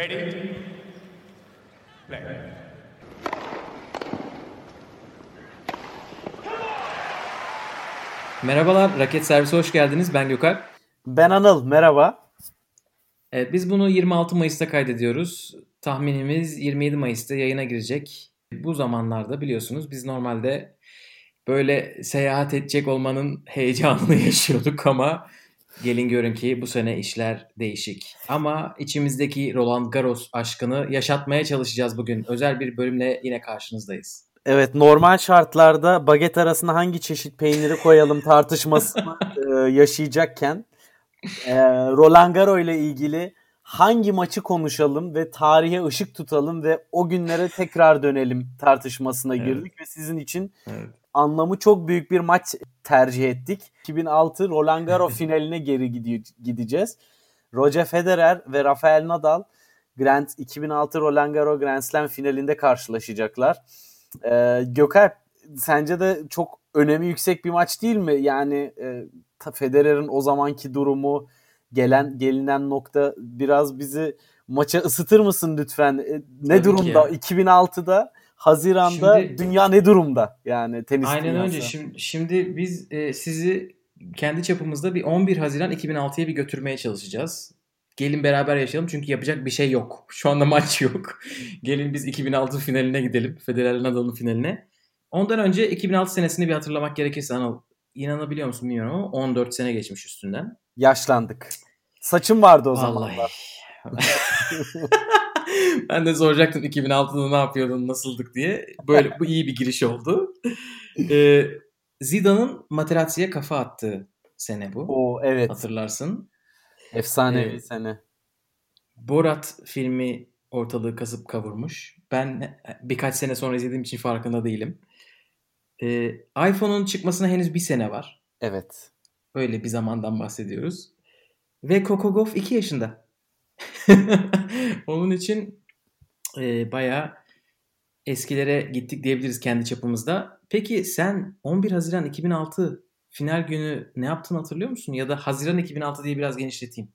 Ready? Play. Merhabalar, Raket Servisi hoş geldiniz. Ben Gökalp. Ben Anıl, merhaba. Evet, biz bunu 26 Mayıs'ta kaydediyoruz. Tahminimiz 27 Mayıs'ta yayına girecek. Bu zamanlarda biliyorsunuz biz normalde böyle seyahat edecek olmanın heyecanını yaşıyorduk ama gelin görün ki bu sene işler değişik. Ama içimizdeki Roland Garros aşkını yaşatmaya çalışacağız bugün. Özel bir bölümle yine karşınızdayız. Evet normal şartlarda baget arasına hangi çeşit peyniri koyalım tartışmasını e, yaşayacakken e, Roland Garros ile ilgili hangi maçı konuşalım ve tarihe ışık tutalım ve o günlere tekrar dönelim tartışmasına Evet. girdik ve sizin için Evet. Anlamı çok büyük bir maç tercih ettik. 2006 Roland Garros finaline geri gideceğiz. Roger Federer ve Rafael Nadal Grand 2006 Roland Garros Grand Slam finalinde karşılaşacaklar. Ee, Gökalp sence de çok önemi yüksek bir maç değil mi? Yani e, Federer'in o zamanki durumu gelen gelinen nokta biraz bizi maça ısıtır mısın lütfen? E, ne Tabii ki. durumda? 2006'da Haziran'da Şimdi- dünya ne durumda? Yani tenis Aynen dünyası. önce. Şimdi, şimdi biz e, sizi kendi çapımızda bir 11 Haziran 2006'ya bir götürmeye çalışacağız. Gelin beraber yaşayalım çünkü yapacak bir şey yok. Şu anda maç yok. Gelin biz 2006 finaline gidelim. Federer Nadal'ın finaline. Ondan önce 2006 senesini bir hatırlamak gerekirse Anıl inanabiliyor musun bilmiyorum ama 14 sene geçmiş üstünden. Yaşlandık. Saçım vardı o Vallahi. zamanlar. ben de soracaktım 2006'da ne yapıyordun, nasıldık diye. Böyle bu iyi bir giriş oldu. Ee, Zidane'ın Materazzi'ye kafa attığı sene bu. O evet. Hatırlarsın. Efsane Ee, bir sene. Borat filmi ortalığı kasıp kavurmuş. Ben birkaç sene sonra izlediğim için farkında değilim. Ee, iPhone'un çıkmasına henüz bir sene var. Evet. Öyle bir zamandan bahsediyoruz. Ve Gauff 2 yaşında. Onun için e, bayağı eskilere gittik diyebiliriz kendi çapımızda. Peki sen 11 Haziran 2006 final günü ne yaptığını hatırlıyor musun? Ya da Haziran 2006 diye biraz genişleteyim.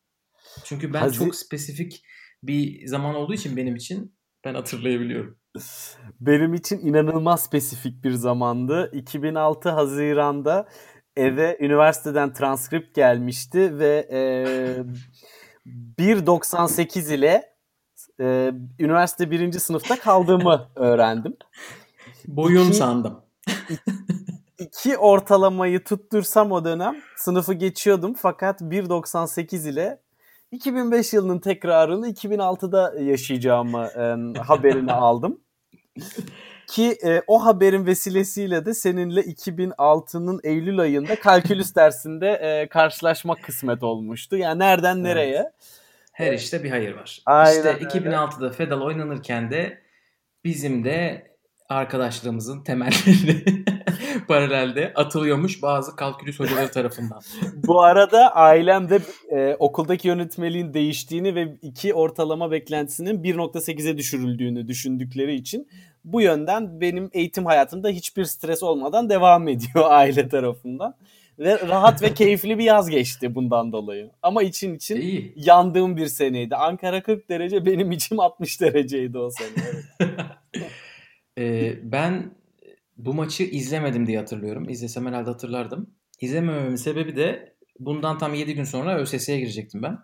Çünkü ben Hazi- çok spesifik bir zaman olduğu için benim için ben hatırlayabiliyorum. Benim için inanılmaz spesifik bir zamandı. 2006 Haziran'da eve üniversiteden transkript gelmişti ve e, 1.98 ile e, üniversite birinci sınıfta kaldığımı öğrendim. Boyun İki- sandım. İki ortalamayı tuttursam o dönem sınıfı geçiyordum fakat 1.98 ile 2005 yılının tekrarını 2006'da yaşayacağımı e, haberini aldım. Ki e, o haberin vesilesiyle de seninle 2006'nın Eylül ayında kalkülüs dersinde e, karşılaşmak kısmet olmuştu. Yani nereden nereye? Her işte bir hayır var. Aynen işte öyle. 2006'da Fedal oynanırken de bizim de arkadaşlığımızın temelleri paralelde atılıyormuş bazı kalkülüs hocaları tarafından. Bu arada ailemde e, okuldaki yönetmeliğin değiştiğini ve iki ortalama beklentisinin 1.8'e düşürüldüğünü düşündükleri için bu yönden benim eğitim hayatımda hiçbir stres olmadan devam ediyor aile tarafından. Ve rahat ve keyifli bir yaz geçti bundan dolayı. Ama için için İyi. yandığım bir seneydi. Ankara 40 derece benim içim 60 dereceydi o sene. Evet. Ee, ben bu maçı izlemedim diye hatırlıyorum. İzlesem herhalde hatırlardım. İzlemememin sebebi de bundan tam 7 gün sonra ÖSS'ye girecektim ben.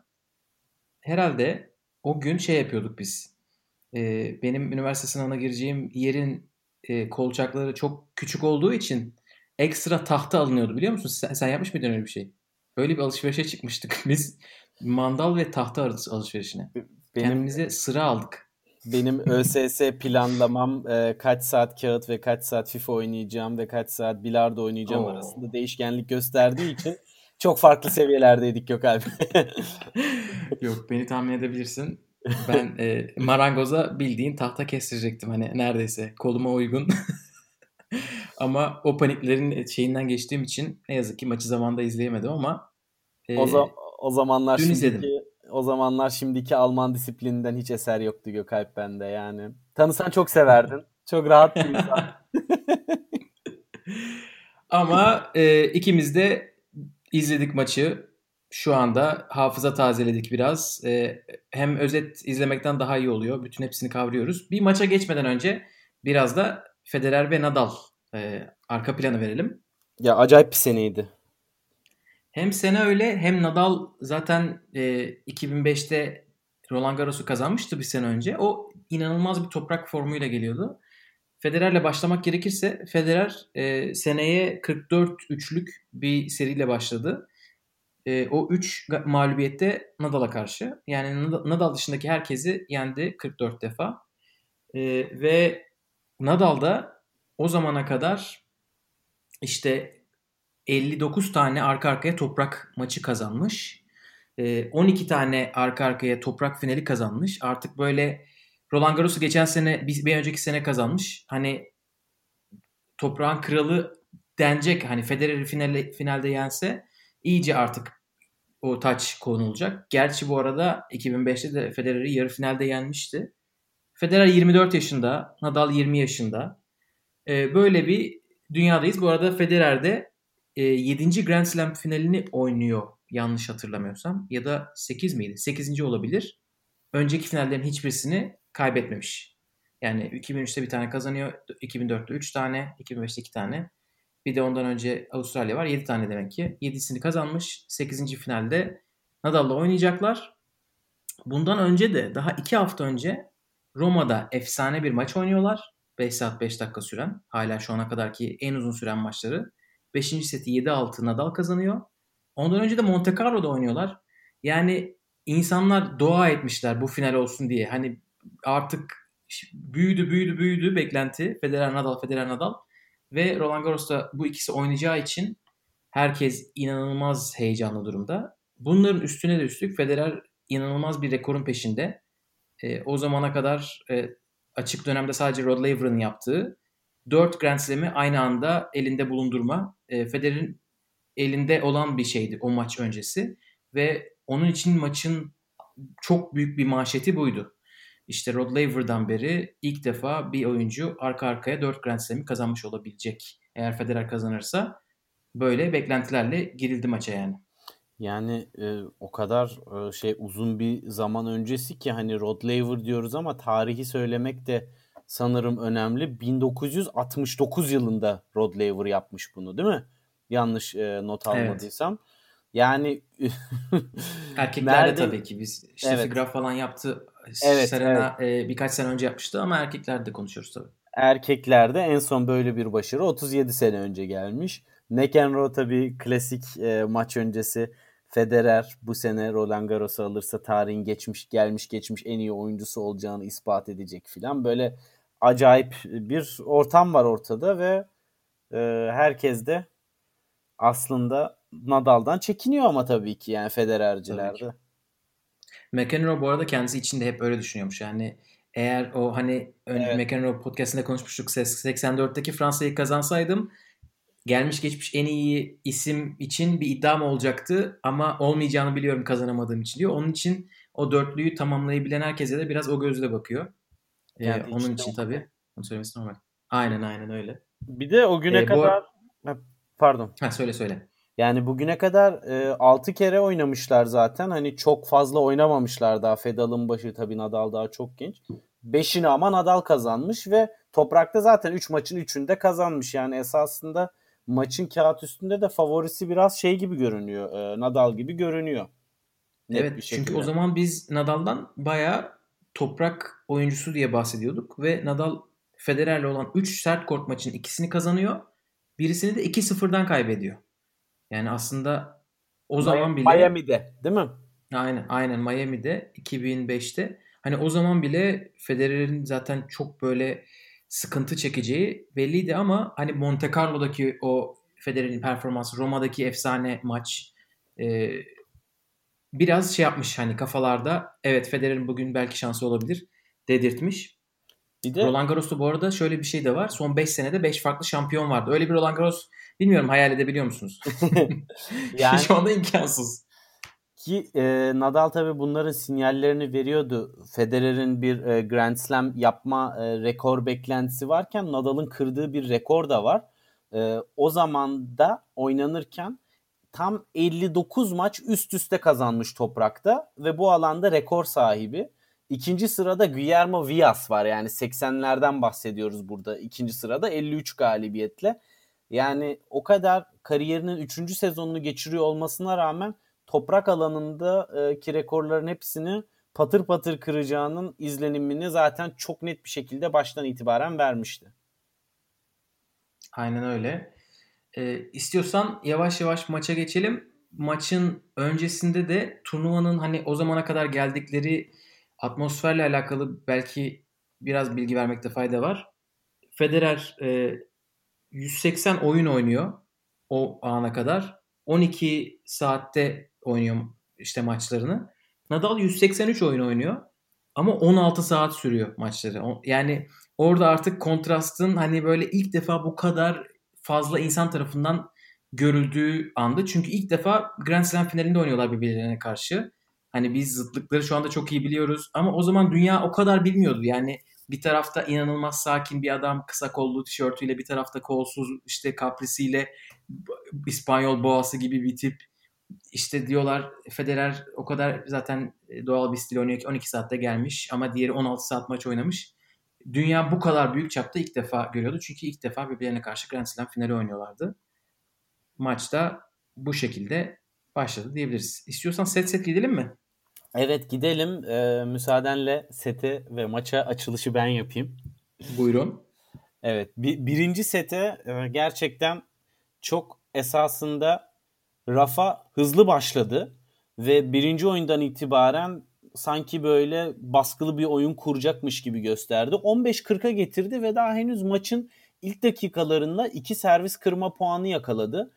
Herhalde o gün şey yapıyorduk biz. Ee, benim üniversite sınavına gireceğim yerin e, kolçakları çok küçük olduğu için ekstra tahta alınıyordu biliyor musun? Sen, sen yapmış mıydın öyle bir şey? Öyle bir alışverişe çıkmıştık biz. Mandal ve tahta alışverişine. Benim Kendimize sıra aldık. Benim ÖSS planlamam e, kaç saat kağıt ve kaç saat FIFA oynayacağım ve kaç saat bilardo oynayacağım Oo. arasında değişkenlik gösterdiği için çok farklı seviyelerdeydik Gökalp. Yok beni tahmin edebilirsin. Ben e, marangoza bildiğin tahta kestirecektim hani neredeyse koluma uygun. ama o paniklerin şeyinden geçtiğim için ne yazık ki maçı zamanda izleyemedim ama e, o, za- o zamanlar dün şimdiki izledim. O zamanlar şimdiki Alman disiplininden hiç eser yoktu Gökalp bende yani. Tanısan çok severdin. Çok rahat bir insan. ama e, ikimiz de izledik maçı. şu anda hafıza tazeledik biraz. E, hem özet izlemekten daha iyi oluyor. Bütün hepsini kavruyoruz. Bir maça geçmeden önce biraz da Federer ve Nadal e, arka planı verelim. Ya acayip bir seneydi. Hem sene öyle hem Nadal zaten e, 2005'te Roland Garros'u kazanmıştı bir sene önce. O inanılmaz bir toprak formuyla geliyordu. Federer'le başlamak gerekirse Federer e, seneye 44 üçlük bir seriyle başladı. E, o 3 mağlubiyette Nadal'a karşı. Yani Nadal dışındaki herkesi yendi 44 defa. E, ve Nadal da o zamana kadar işte 59 tane arka arkaya toprak maçı kazanmış. 12 tane arka arkaya toprak finali kazanmış. Artık böyle Roland Garros'u geçen sene bir, bir önceki sene kazanmış. Hani toprağın kralı denecek. Hani Federer'i finalde, finalde yense iyice artık o taç konulacak. Gerçi bu arada 2005'te de Federer'i yarı finalde yenmişti. Federer 24 yaşında, Nadal 20 yaşında. Ee, böyle bir dünyadayız. Bu arada Federer de e, 7. Grand Slam finalini oynuyor yanlış hatırlamıyorsam. Ya da 8 miydi? 8. olabilir. Önceki finallerin hiçbirisini kaybetmemiş. Yani 2003'te bir tane kazanıyor. 2004'te 3 tane. 2005'te 2 tane. Bir de ondan önce Avustralya var. 7 tane demek ki. 7'sini kazanmış. 8. finalde Nadal'la oynayacaklar. Bundan önce de daha 2 hafta önce Roma'da efsane bir maç oynuyorlar. 5 saat 5 dakika süren. Hala şu ana kadarki en uzun süren maçları. 5. seti 7-6 Nadal kazanıyor. Ondan önce de Monte Carlo'da oynuyorlar. Yani insanlar dua etmişler bu final olsun diye. Hani artık büyüdü büyüdü büyüdü beklenti. Federer Nadal, Federer Nadal. Ve Roland Garros'ta bu ikisi oynayacağı için herkes inanılmaz heyecanlı durumda. Bunların üstüne de üstlük Federer inanılmaz bir rekorun peşinde. E, o zamana kadar e, açık dönemde sadece Rod Laver'ın yaptığı 4 Grand Slam'i aynı anda elinde bulundurma. E, Federer'in elinde olan bir şeydi o maç öncesi. Ve onun için maçın çok büyük bir manşeti buydu. İşte Rod Laver'dan beri ilk defa bir oyuncu arka arkaya 4 Grand Slam'i kazanmış olabilecek. Eğer Federer kazanırsa böyle beklentilerle girildi maça yani. Yani e, o kadar e, şey uzun bir zaman öncesi ki hani Rod Laver diyoruz ama tarihi söylemek de sanırım önemli. 1969 yılında Rod Laver yapmış bunu değil mi? Yanlış e, not almadıysam. Evet. Yani erkeklerde nerede... tabii ki biz işte evet. graf falan yaptı. Evet, Serena evet. E, birkaç sene önce yapmıştı ama erkeklerde konuşuyoruz tabii. Erkeklerde en son böyle bir başarı 37 sene önce gelmiş. McEnroe tabii klasik e, maç öncesi Federer bu sene Roland Garros'u alırsa tarihin geçmiş gelmiş geçmiş en iyi oyuncusu olacağını ispat edecek filan. Böyle acayip bir ortam var ortada ve e, herkes de aslında Nadal'dan çekiniyor ama tabii ki yani Federer'cilerde. McEnroe bu arada kendisi için de hep öyle düşünüyormuş. Yani eğer o hani evet. McEnroe podcastinde konuşmuştuk 84'teki Fransa'yı kazansaydım gelmiş geçmiş en iyi isim için bir iddiam olacaktı ama olmayacağını biliyorum kazanamadığım için diyor. Onun için o dörtlüyü tamamlayabilen herkese de biraz o gözle bakıyor. Yani ee, onun için tabii. Onu söylemesi normal. Aynen aynen öyle. Bir de o güne ee, kadar bu... pardon. Ha söyle söyle. Yani bugüne kadar e, 6 kere oynamışlar zaten. Hani çok fazla oynamamışlar daha. Fedal'ın başı tabii Nadal daha çok genç. 5'ini ama Nadal kazanmış ve toprakta zaten 3 üç maçın 3'ünde kazanmış. Yani esasında maçın kağıt üstünde de favorisi biraz şey gibi görünüyor. E, Nadal gibi görünüyor. Net evet çünkü o zaman biz Nadal'dan bayağı toprak oyuncusu diye bahsediyorduk ve Nadal Federer'le olan 3 sert kort maçın ikisini kazanıyor. Birisini de 2-0'dan kaybediyor. Yani aslında o zaman bile Miami'de değil mi? Aynen aynen Miami'de 2005'te. Hani o zaman bile Federer'in zaten çok böyle sıkıntı çekeceği belliydi ama hani Monte Carlo'daki o Federer'in performansı, Roma'daki efsane maç e, biraz şey yapmış hani kafalarda. Evet Federer'in bugün belki şansı olabilir dedirtmiş. Bir de... Roland Garros'ta bu arada şöyle bir şey de var. Son 5 senede 5 farklı şampiyon vardı. Öyle bir Roland Garros bilmiyorum hayal edebiliyor musunuz? yani... Şu anda imkansız. Ki e, Nadal tabii bunların sinyallerini veriyordu. Federer'in bir e, Grand Slam yapma e, rekor beklentisi varken Nadal'ın kırdığı bir rekor da var. E, o zaman da oynanırken tam 59 maç üst üste kazanmış toprakta ve bu alanda rekor sahibi. İkinci sırada Guillermo Villas var yani 80'lerden bahsediyoruz burada. İkinci sırada 53 galibiyetle. Yani o kadar kariyerinin 3. sezonunu geçiriyor olmasına rağmen toprak alanında e, rekorların hepsini patır patır kıracağının izlenimini zaten çok net bir şekilde baştan itibaren vermişti. Aynen öyle. Ee, istiyorsan yavaş yavaş maça geçelim. Maçın öncesinde de turnuvanın hani o zamana kadar geldikleri atmosferle alakalı belki biraz bilgi vermekte fayda var. Federer e, 180 oyun oynuyor o ana kadar. 12 saatte oynuyor işte maçlarını. Nadal 183 oyun oynuyor ama 16 saat sürüyor maçları. Yani orada artık kontrastın hani böyle ilk defa bu kadar fazla insan tarafından görüldüğü anda. Çünkü ilk defa Grand Slam finalinde oynuyorlar birbirlerine karşı. Hani biz zıtlıkları şu anda çok iyi biliyoruz ama o zaman dünya o kadar bilmiyordu. Yani bir tarafta inanılmaz sakin bir adam kısa kollu tişörtüyle bir tarafta kolsuz işte kaprisiyle İspanyol boğası gibi bir tip. İşte diyorlar Federer o kadar zaten doğal bir stil oynuyor ki 12 saatte gelmiş ama diğeri 16 saat maç oynamış. Dünya bu kadar büyük çapta ilk defa görüyordu. Çünkü ilk defa birbirlerine karşı Grand Slam finali oynuyorlardı. Maçta bu şekilde başladı diyebiliriz. İstiyorsan set set gidelim mi? Evet gidelim. Ee, müsaadenle sete ve maça açılışı ben yapayım. Buyurun. Evet. Bir, birinci sete e, gerçekten çok esasında Rafa hızlı başladı. Ve birinci oyundan itibaren sanki böyle baskılı bir oyun kuracakmış gibi gösterdi. 15-40'a getirdi ve daha henüz maçın ilk dakikalarında iki servis kırma puanı yakaladı.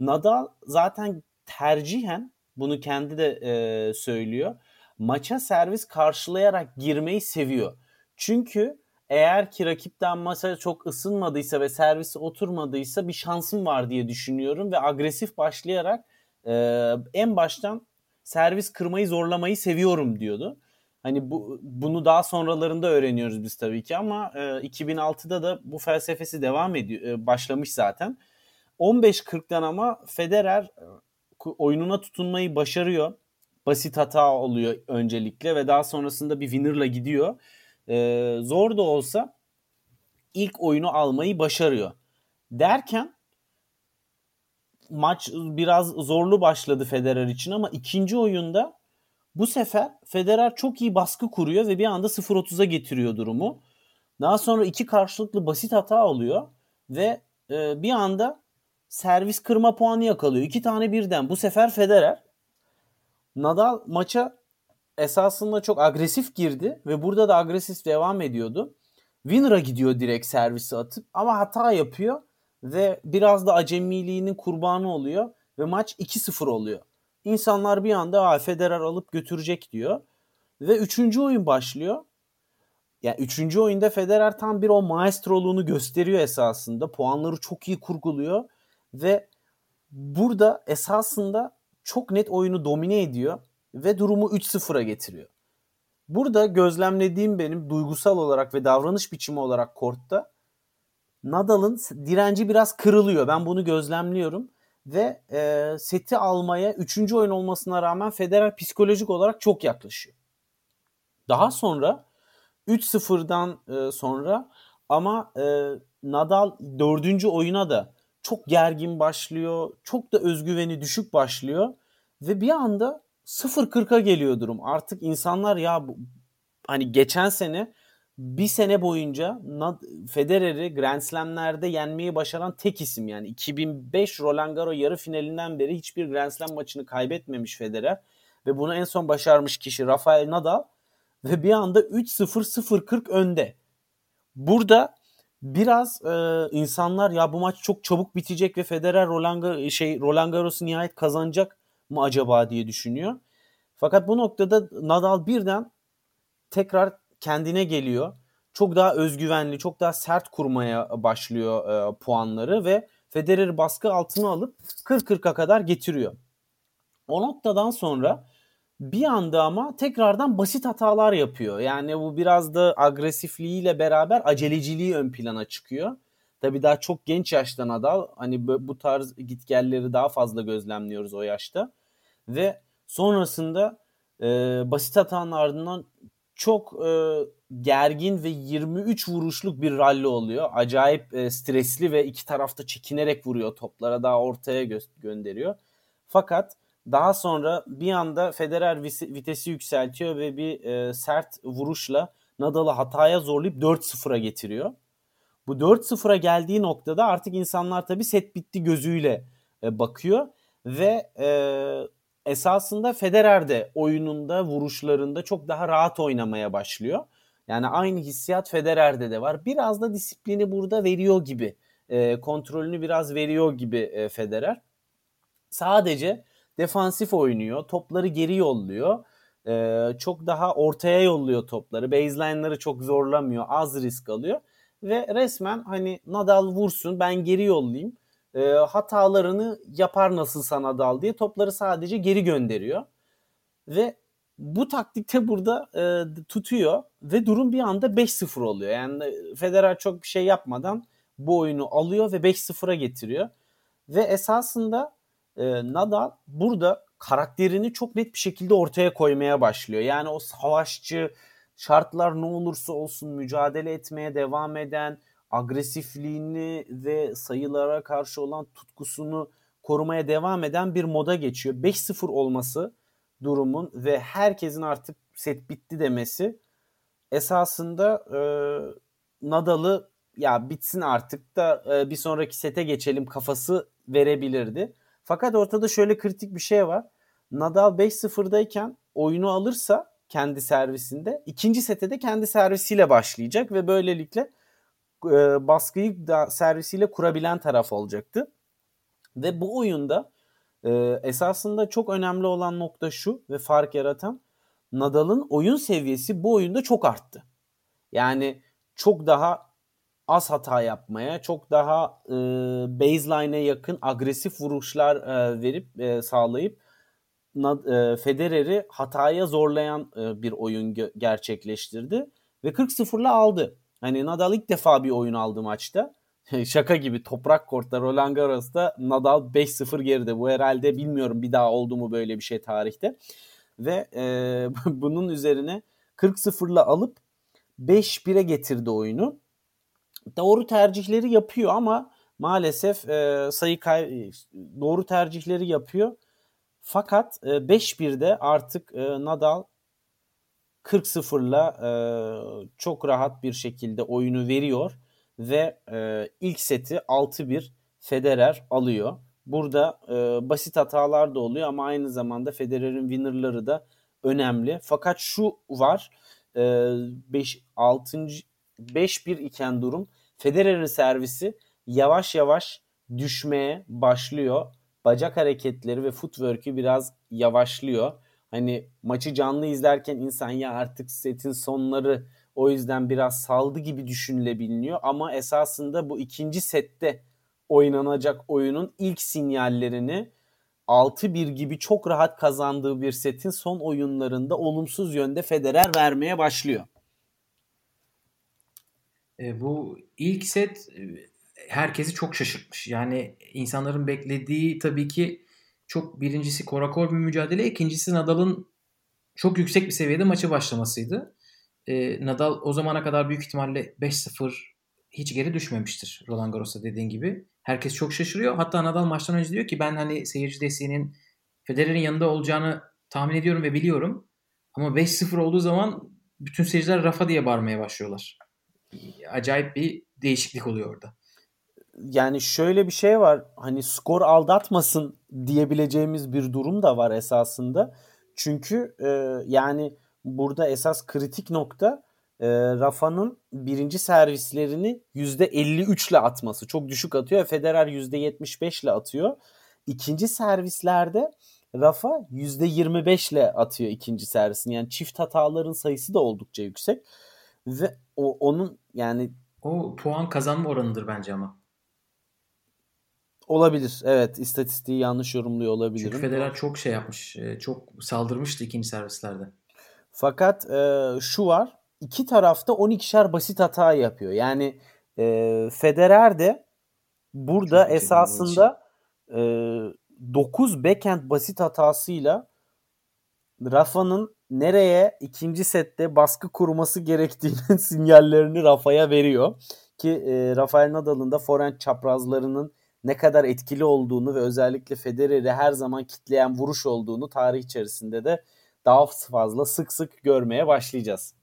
Nadal zaten tercihen bunu kendi de e, söylüyor. Maça servis karşılayarak girmeyi seviyor. Çünkü eğer ki rakipten masa çok ısınmadıysa ve servisi oturmadıysa bir şansım var diye düşünüyorum ve agresif başlayarak e, en baştan servis kırmayı zorlamayı seviyorum diyordu. Hani bu bunu daha sonralarında öğreniyoruz biz tabii ki ama e, 2006'da da bu felsefesi devam ediyor e, başlamış zaten. 15-40'tan ama Federer e, oyununa tutunmayı başarıyor. Basit hata oluyor öncelikle ve daha sonrasında bir winner'la gidiyor. Ee, zor da olsa ilk oyunu almayı başarıyor. Derken maç biraz zorlu başladı Federer için ama ikinci oyunda bu sefer Federer çok iyi baskı kuruyor ve bir anda 0-30'a getiriyor durumu. Daha sonra iki karşılıklı basit hata oluyor ve e, bir anda servis kırma puanı yakalıyor. İki tane birden. Bu sefer Federer. Nadal maça esasında çok agresif girdi ve burada da agresif devam ediyordu. Winner'a gidiyor direkt servisi atıp ama hata yapıyor ve biraz da acemiliğinin kurbanı oluyor ve maç 2-0 oluyor. İnsanlar bir anda Federer alıp götürecek diyor. Ve üçüncü oyun başlıyor. Yani üçüncü oyunda Federer tam bir o maestroluğunu gösteriyor esasında. Puanları çok iyi kurguluyor ve burada esasında çok net oyunu domine ediyor ve durumu 3-0'a getiriyor. Burada gözlemlediğim benim duygusal olarak ve davranış biçimi olarak kortta Nadal'ın direnci biraz kırılıyor. Ben bunu gözlemliyorum ve e, seti almaya 3. oyun olmasına rağmen Federer psikolojik olarak çok yaklaşıyor. Daha sonra 3-0'dan e, sonra ama e, Nadal 4. oyuna da çok gergin başlıyor. Çok da özgüveni düşük başlıyor. Ve bir anda 0-40'a geliyor durum. Artık insanlar ya hani geçen sene bir sene boyunca Federer'i Grand Slam'lerde yenmeyi başaran tek isim yani 2005 Roland Garros yarı finalinden beri hiçbir Grand Slam maçını kaybetmemiş Federer ve bunu en son başarmış kişi Rafael Nadal ve bir anda 3-0-0-40 önde. Burada biraz e, insanlar ya bu maç çok çabuk bitecek ve Federer Roland şey Roland Garros'u nihayet kazanacak mı acaba diye düşünüyor. Fakat bu noktada Nadal birden tekrar kendine geliyor. Çok daha özgüvenli, çok daha sert kurmaya başlıyor e, puanları ve Federer baskı altına alıp 40-40'a kadar getiriyor. O noktadan sonra bir anda ama tekrardan basit hatalar yapıyor. Yani bu biraz da agresifliğiyle beraber aceleciliği ön plana çıkıyor. Tabii daha çok genç yaşta Nadal. Hani bu tarz gitgelleri daha fazla gözlemliyoruz o yaşta. Ve sonrasında e, basit hatanın ardından çok e, gergin ve 23 vuruşluk bir rally oluyor. Acayip e, stresli ve iki tarafta çekinerek vuruyor toplara daha ortaya gö- gönderiyor. Fakat daha sonra bir anda Federer vitesi yükseltiyor ve bir e, sert vuruşla Nadal'ı hataya zorlayıp 4-0'a getiriyor. Bu 4-0'a geldiği noktada artık insanlar tabii set bitti gözüyle e, bakıyor ve e, esasında Federer de oyununda, vuruşlarında çok daha rahat oynamaya başlıyor. Yani aynı hissiyat Federer'de de var. Biraz da disiplini burada veriyor gibi. E, kontrolünü biraz veriyor gibi e, Federer. Sadece defansif oynuyor. Topları geri yolluyor. E, çok daha ortaya yolluyor topları. Baseline'ları çok zorlamıyor. Az risk alıyor. Ve resmen hani Nadal vursun ben geri yollayayım. E, hatalarını yapar nasılsa Nadal diye topları sadece geri gönderiyor. Ve bu taktikte burada e, tutuyor ve durum bir anda 5-0 oluyor. Yani Federer çok bir şey yapmadan bu oyunu alıyor ve 5-0'a getiriyor. Ve esasında e, Nadal burada karakterini çok net bir şekilde ortaya koymaya başlıyor. Yani o savaşçı, şartlar ne olursa olsun mücadele etmeye devam eden, agresifliğini ve sayılara karşı olan tutkusunu korumaya devam eden bir moda geçiyor. 5-0 olması durumun ve herkesin artık set bitti demesi esasında e, Nadal'ı ya bitsin artık da e, bir sonraki sete geçelim kafası verebilirdi. Fakat ortada şöyle kritik bir şey var. Nadal 5-0'dayken oyunu alırsa kendi servisinde ikinci sete de kendi servisiyle başlayacak ve böylelikle e, baskıyı da servisiyle kurabilen taraf olacaktı. Ve bu oyunda e, esasında çok önemli olan nokta şu ve fark yaratan Nadal'ın oyun seviyesi bu oyunda çok arttı. Yani çok daha az hata yapmaya, çok daha e, baseline'e yakın agresif vuruşlar e, verip e, sağlayıp e, Federer'i hataya zorlayan e, bir oyun gerçekleştirdi ve 40-0'la aldı. Hani Nadal ilk defa bir oyun aldı maçta. Şaka gibi toprak kortta Roland Garros'ta Nadal 5-0 geride. Bu herhalde bilmiyorum bir daha oldu mu böyle bir şey tarihte. Ve e, bunun üzerine 40-0'la alıp 5-1'e getirdi oyunu. Doğru tercihleri yapıyor ama maalesef e, sayı kay doğru tercihleri yapıyor. Fakat e, 5-1'de artık e, Nadal 40-0'la e, çok rahat bir şekilde oyunu veriyor ve e, ilk seti 6-1 Federer alıyor. Burada e, basit hatalar da oluyor ama aynı zamanda Federer'in winner'ları da önemli. Fakat şu var 5 6. 5-1 iken durum Federer'in servisi yavaş yavaş düşmeye başlıyor. Bacak hareketleri ve footwork'ü biraz yavaşlıyor. Hani maçı canlı izlerken insan ya artık setin sonları o yüzden biraz saldı gibi düşünülebiliyor ama esasında bu ikinci sette oynanacak oyunun ilk sinyallerini 6-1 gibi çok rahat kazandığı bir setin son oyunlarında olumsuz yönde Federer vermeye başlıyor. E, bu ilk set e, herkesi çok şaşırtmış. Yani insanların beklediği tabii ki çok birincisi korakor bir mücadele, ikincisi Nadal'ın çok yüksek bir seviyede maçı başlamasıydı. E, Nadal o zamana kadar büyük ihtimalle 5-0 hiç geri düşmemiştir Roland Garros'ta dediğin gibi. Herkes çok şaşırıyor. Hatta Nadal maçtan önce diyor ki ben hani seyirci desteğinin Federer'in yanında olacağını tahmin ediyorum ve biliyorum. Ama 5-0 olduğu zaman bütün seyirciler Rafa diye bağırmaya başlıyorlar. Acayip bir değişiklik oluyor orada. Yani şöyle bir şey var. Hani skor aldatmasın diyebileceğimiz bir durum da var esasında. Çünkü e, yani burada esas kritik nokta e, Rafa'nın birinci servislerini %53 ile atması. Çok düşük atıyor. Federer %75 ile atıyor. İkinci servislerde Rafa %25 ile atıyor ikinci servisini. Yani çift hataların sayısı da oldukça yüksek. Ve o onun yani o puan kazanma oranıdır bence ama. Olabilir. Evet. istatistiği yanlış yorumluyor olabilirim. Çünkü Federer çok şey yapmış. E, çok saldırmıştı ikinci servislerde. Fakat e, şu var. iki tarafta 12'şer basit hata yapıyor. Yani E, Federer de burada Çok esasında e, 9 backhand basit hatasıyla Rafa'nın nereye ikinci sette baskı kurması gerektiğinin sinyallerini Rafa'ya veriyor. Ki e, Rafael Nadal'ın da forehand çaprazlarının ne kadar etkili olduğunu ve özellikle Federer'i her zaman kitleyen vuruş olduğunu tarih içerisinde de daha fazla sık sık görmeye başlayacağız.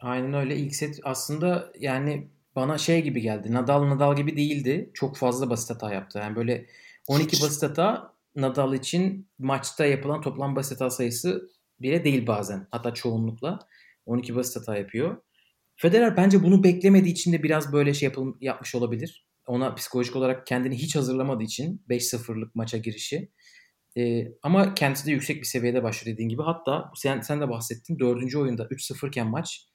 Aynen öyle. İlk set aslında yani bana şey gibi geldi. Nadal Nadal gibi değildi. Çok fazla basit hata yaptı. Yani böyle 12 Hiç. basit hata Nadal için maçta yapılan toplam basit hata sayısı bile değil bazen. Hatta çoğunlukla 12 basit hata yapıyor. Federer bence bunu beklemediği için de biraz böyle şey yapıl- yapmış olabilir. Ona psikolojik olarak kendini hiç hazırlamadığı için 5-0'lık maça girişi. Ee, ama kendisi de yüksek bir seviyede başlıyor dediğin gibi. Hatta sen, sen de bahsettin dördüncü oyunda 3-0 iken maç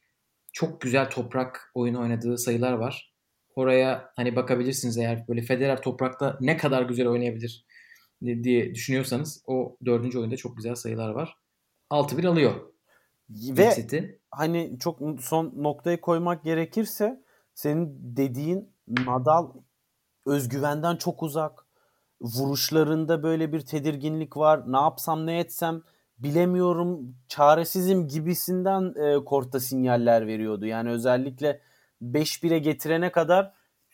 çok güzel toprak oyunu oynadığı sayılar var. Oraya hani bakabilirsiniz eğer böyle Federer toprakta ne kadar güzel oynayabilir diye düşünüyorsanız o dördüncü oyunda çok güzel sayılar var. 6-1 alıyor. Ve seti. hani çok son noktayı koymak gerekirse senin dediğin Nadal özgüvenden çok uzak. Vuruşlarında böyle bir tedirginlik var. Ne yapsam ne etsem bilemiyorum, çaresizim gibisinden e, kortta sinyaller veriyordu. Yani özellikle 5-1'e getirene kadar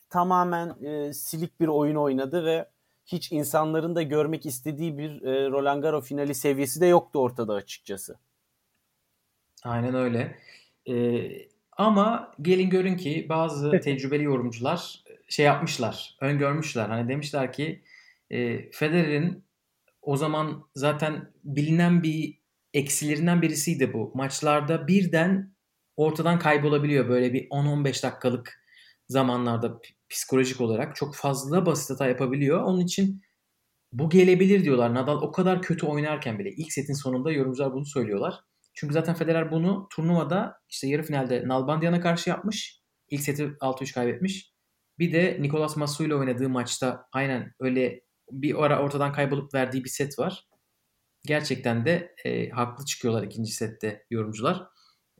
tamamen e, silik bir oyun oynadı ve hiç insanların da görmek istediği bir e, Roland Garros finali seviyesi de yoktu ortada açıkçası. Aynen öyle. Ee, ama gelin görün ki bazı tecrübeli yorumcular şey yapmışlar, öngörmüşler. Hani demişler ki e, Federer'in o zaman zaten bilinen bir eksilerinden birisiydi bu. Maçlarda birden ortadan kaybolabiliyor böyle bir 10-15 dakikalık zamanlarda psikolojik olarak çok fazla basit hata yapabiliyor. Onun için bu gelebilir diyorlar. Nadal o kadar kötü oynarken bile ilk setin sonunda yorumcular bunu söylüyorlar. Çünkü zaten Federer bunu turnuvada işte yarı finalde Nalbandian'a karşı yapmış. İlk seti 6-3 kaybetmiş. Bir de Nicolas Massu ile oynadığı maçta aynen öyle bir ara ortadan kaybolup verdiği bir set var. Gerçekten de e, haklı çıkıyorlar ikinci sette yorumcular.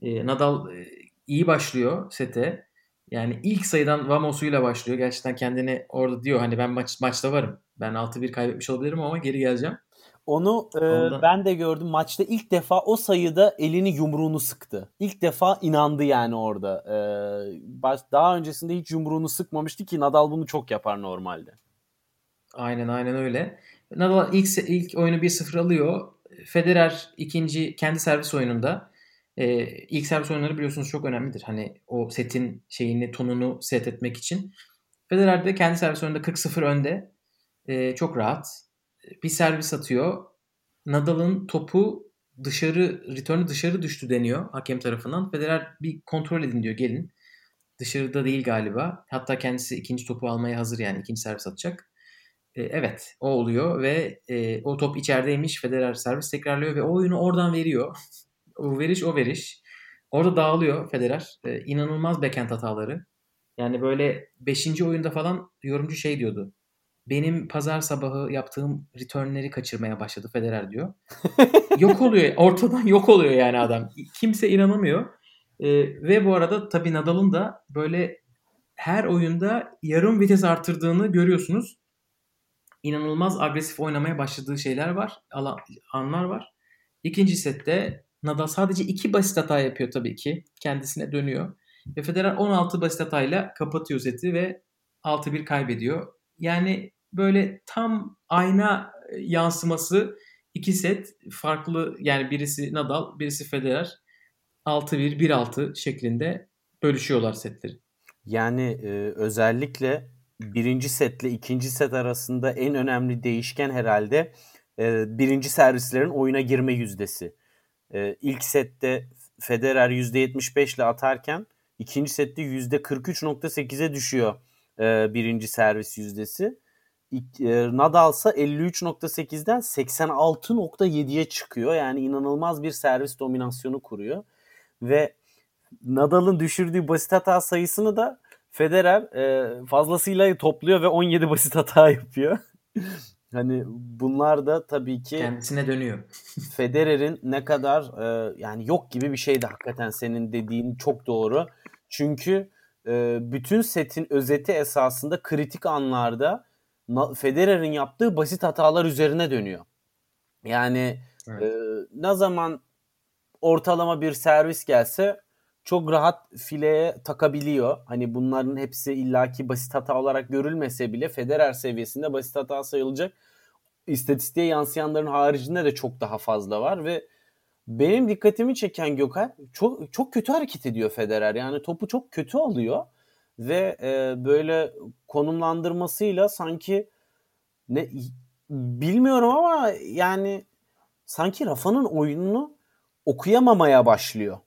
E, Nadal e, iyi başlıyor sete. Yani ilk sayıdan Vamos'uyla başlıyor. Gerçekten kendini orada diyor hani ben maç maçta varım. Ben 6-1 kaybetmiş olabilirim ama geri geleceğim. Onu e, ben de gördüm maçta ilk defa o sayıda elini yumruğunu sıktı. İlk defa inandı yani orada. E, baş, daha öncesinde hiç yumruğunu sıkmamıştı ki Nadal bunu çok yapar normalde. Aynen aynen öyle. Nadal ilk ilk oyunu 1-0 alıyor. Federer ikinci kendi servis oyununda. Ee, ilk servis oyunları biliyorsunuz çok önemlidir. Hani o setin şeyini, tonunu set etmek için. Federer de kendi servis oyununda 40-0 önde. Ee, çok rahat. Bir servis atıyor. Nadal'ın topu dışarı, return'ü dışarı düştü deniyor hakem tarafından. Federer bir kontrol edin diyor gelin. Dışarıda değil galiba. Hatta kendisi ikinci topu almaya hazır yani ikinci servis atacak. E, evet o oluyor ve e, o top içerideymiş. Federer servis tekrarlıyor ve o oyunu oradan veriyor. o veriş o veriş. Orada dağılıyor Federer. E, inanılmaz backhand hataları. Yani böyle 5. oyunda falan yorumcu şey diyordu. Benim pazar sabahı yaptığım returnleri kaçırmaya başladı Federer diyor. yok oluyor. Ortadan yok oluyor yani adam. Kimse inanamıyor. E, ve bu arada tabii Nadal'ın da böyle her oyunda yarım vites arttırdığını görüyorsunuz inanılmaz agresif oynamaya başladığı şeyler var. Anlar var. İkinci sette Nadal sadece iki basit hata yapıyor tabii ki. Kendisine dönüyor. Ve Federer 16 basit hatayla kapatıyor seti ve 6-1 kaybediyor. Yani böyle tam ayna yansıması iki set farklı yani birisi Nadal birisi Federer 6-1 1-6 şeklinde bölüşüyorlar setleri. Yani e, özellikle birinci setle ikinci set arasında en önemli değişken herhalde e, birinci servislerin oyuna girme yüzdesi. E, ilk sette Federer %75 ile atarken ikinci sette %43.8'e düşüyor e, birinci servis yüzdesi. E, Nadal ise 53.8'den 86.7'ye çıkıyor. Yani inanılmaz bir servis dominasyonu kuruyor. Ve Nadal'ın düşürdüğü basit hata sayısını da Federer e, fazlasıyla topluyor ve 17 basit hata yapıyor. hani bunlar da tabii ki kendisine dönüyor. Federer'in ne kadar e, yani yok gibi bir şeydi hakikaten senin dediğin çok doğru. Çünkü e, bütün setin özeti esasında kritik anlarda Federer'in yaptığı basit hatalar üzerine dönüyor. Yani evet. e, ne zaman ortalama bir servis gelse çok rahat fileye takabiliyor. Hani bunların hepsi illaki basit hata olarak görülmese bile Federer seviyesinde basit hata sayılacak istatistiğe yansıyanların haricinde de çok daha fazla var ve benim dikkatimi çeken Gökhan çok çok kötü hareket ediyor Federer. Yani topu çok kötü alıyor ve e, böyle konumlandırmasıyla sanki ne bilmiyorum ama yani sanki Rafa'nın oyununu okuyamamaya başlıyor.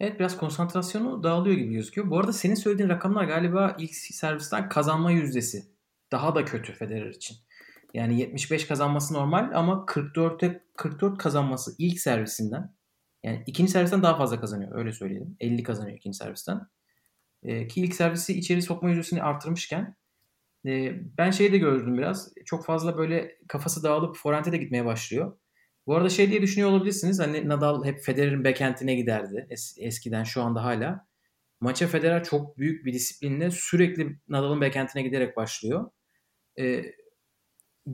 Evet biraz konsantrasyonu dağılıyor gibi gözüküyor. Bu arada senin söylediğin rakamlar galiba ilk servisten kazanma yüzdesi. Daha da kötü Federer için. Yani 75 kazanması normal ama 44'te 44 kazanması ilk servisinden. Yani ikinci servisten daha fazla kazanıyor öyle söyleyelim. 50 kazanıyor ikinci servisten. E, ki ilk servisi içeri sokma yüzdesini artırmışken e, ben şeyi de gördüm biraz. Çok fazla böyle kafası dağılıp forente de gitmeye başlıyor. Bu arada şey diye düşünüyor olabilirsiniz. Hani Nadal hep Federer'in backhand'ine giderdi. Es, eskiden şu anda hala. Maça Federer çok büyük bir disiplinle sürekli Nadal'ın backhand'ine giderek başlıyor. E,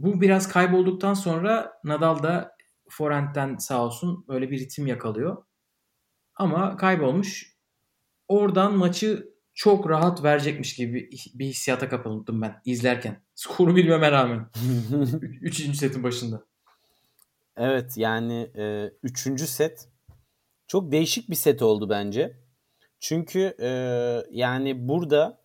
bu biraz kaybolduktan sonra Nadal da forehand'den sağ olsun böyle bir ritim yakalıyor. Ama kaybolmuş. Oradan maçı çok rahat verecekmiş gibi bir hissiyata kapıldım ben izlerken. Skoru bilmeme rağmen. Üçüncü setin başında. Evet yani e, üçüncü set çok değişik bir set oldu bence. Çünkü e, yani burada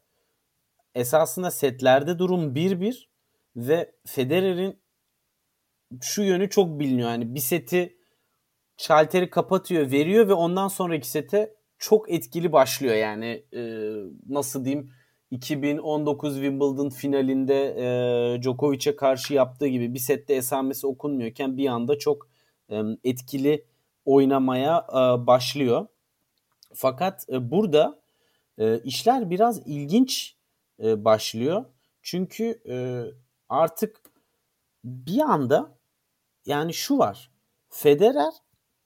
esasında setlerde durum 1-1 ve Federer'in şu yönü çok biliniyor. Yani bir seti şalteri kapatıyor, veriyor ve ondan sonraki sete çok etkili başlıyor. Yani e, nasıl diyeyim 2019 Wimbledon finalinde e, Djokovic'e karşı yaptığı gibi bir sette esamesi okunmuyorken bir anda çok e, etkili oynamaya e, başlıyor. Fakat e, burada e, işler biraz ilginç e, başlıyor. Çünkü e, artık bir anda yani şu var. Federer